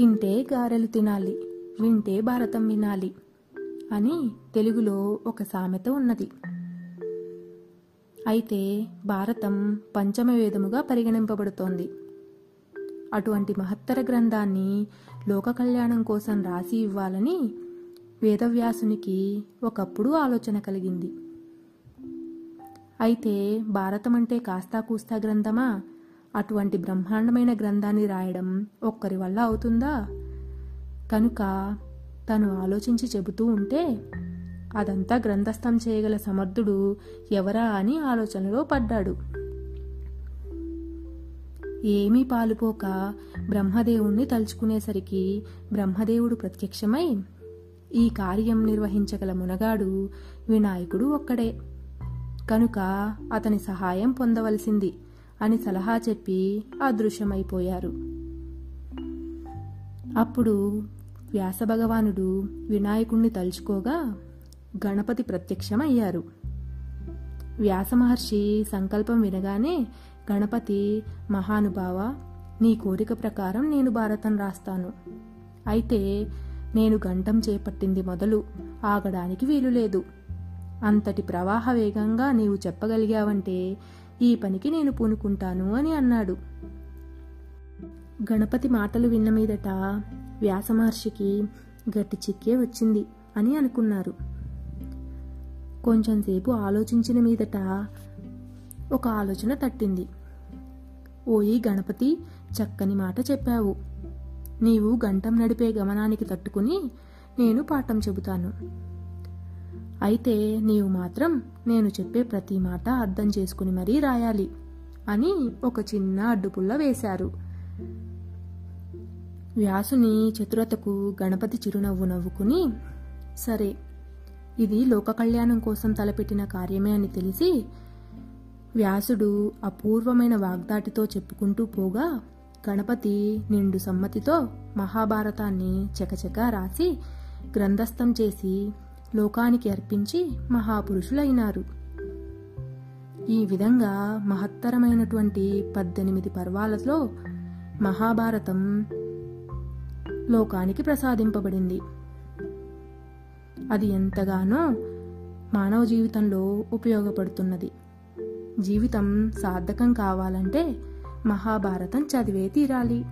తింటే గారెలు తినాలి వింటే భారతం వినాలి అని తెలుగులో ఒక సామెత ఉన్నది. అయితే భారతం పంచమ వేదముగా పరిగణింపబడుతోంది. అటువంటి మహత్తర గ్రంథాన్ని లోక కళ్యాణం కోసం రాసి ఇవ్వాలని వేదవ్యాసునికి ఒకప్పుడు ఆలోచన కలిగింది. అయితే భారతం అంటే కాస్తా కూస్తా గ్రంథమా? అటువంటి బ్రహ్మాండమైన గ్రంథాన్ని రాయడం ఒక్కరి వల్ల అవుతుందా? కనుక తను ఆలోచించి చెబుతూ ఉంటే అదంతా గ్రంథస్థం చేయగల సమర్థుడు ఎవరా అని ఆలోచనలో పడ్డాడు. ఏమీ పాలుపోక బ్రహ్మదేవుణ్ణి తలుచుకునేసరికి బ్రహ్మదేవుడు ప్రత్యక్షమై ఈ కార్యం నిర్వహించగల మునగాడు వినాయకుడు ఒక్కడే. కనుక అతని సహాయం పొందవలసింది. అని సలహా చెప్పి అదృశ్యమైపోయారు. అప్పుడు వ్యాసభగవానుడు వినాయకుణ్ణి తలుచుకోగా గణపతి ప్రత్యక్షమయ్యారు. వ్యాసమహర్షి సంకల్పం వినగానే గణపతి మహానుభావ నీ కోరిక ప్రకారం నేను భారతం రాస్తాను. అయితే నేను గంటం చేపట్టింది మొదలు ఆగడానికి వీలు లేదు అంతటి ప్రవాహ వేగంగా నీవు చెప్పగలిగావంటే ఈ పనికి నేను పూనుకుంటాను అని అన్నాడు. గణపతి మాటలు విన్న మీదట వ్యాసమహర్షికి గట్టి చిక్కే వచ్చింది అని అనుకున్నారు. కొంచెంసేపు ఆలోచించిన మీదట ఒక ఆలోచన తట్టింది. ఓయి గణపతి చక్కని మాట చెప్పావు. నీవు గంటం నడిపే గమనానికి తట్టుకుని నేను పాఠం చెబుతాను. అయితే నీవు మాత్రం నేను చెప్పే ప్రతి మాట అర్థం చేసుకుని మరీ రాయాలి అని ఒక చిన్న అడ్డుపుల్ల వేశారు. వ్యాసుని చతురతకు గణపతి చిరునవ్వు నవ్వుకుని సరే ఇది లోక కళ్యాణం కోసం తలపెట్టిన కార్యమే అని తెలిసి వ్యాసుడు అపూర్వమైన వాగ్దాటితో చెప్పుకుంటూ పోగా గణపతి నిండు సమ్మతితో మహాభారతాన్ని చకచకా రాసి గ్రంథస్థం చేసి లోకానికి అర్పించి మహాపురుషులైనారు. ఈ విధంగా మహత్తరమైనటువంటి పద్దెనిమిది పర్వాలలో మహాభారతం లోకానికి ప్రసాదింపబడింది. అది ఎంతగానో మానవ జీవితంలో ఉపయోగపడుతున్నది. జీవితం సార్థకం కావాలంటే మహాభారతం చదివే తీరాలి.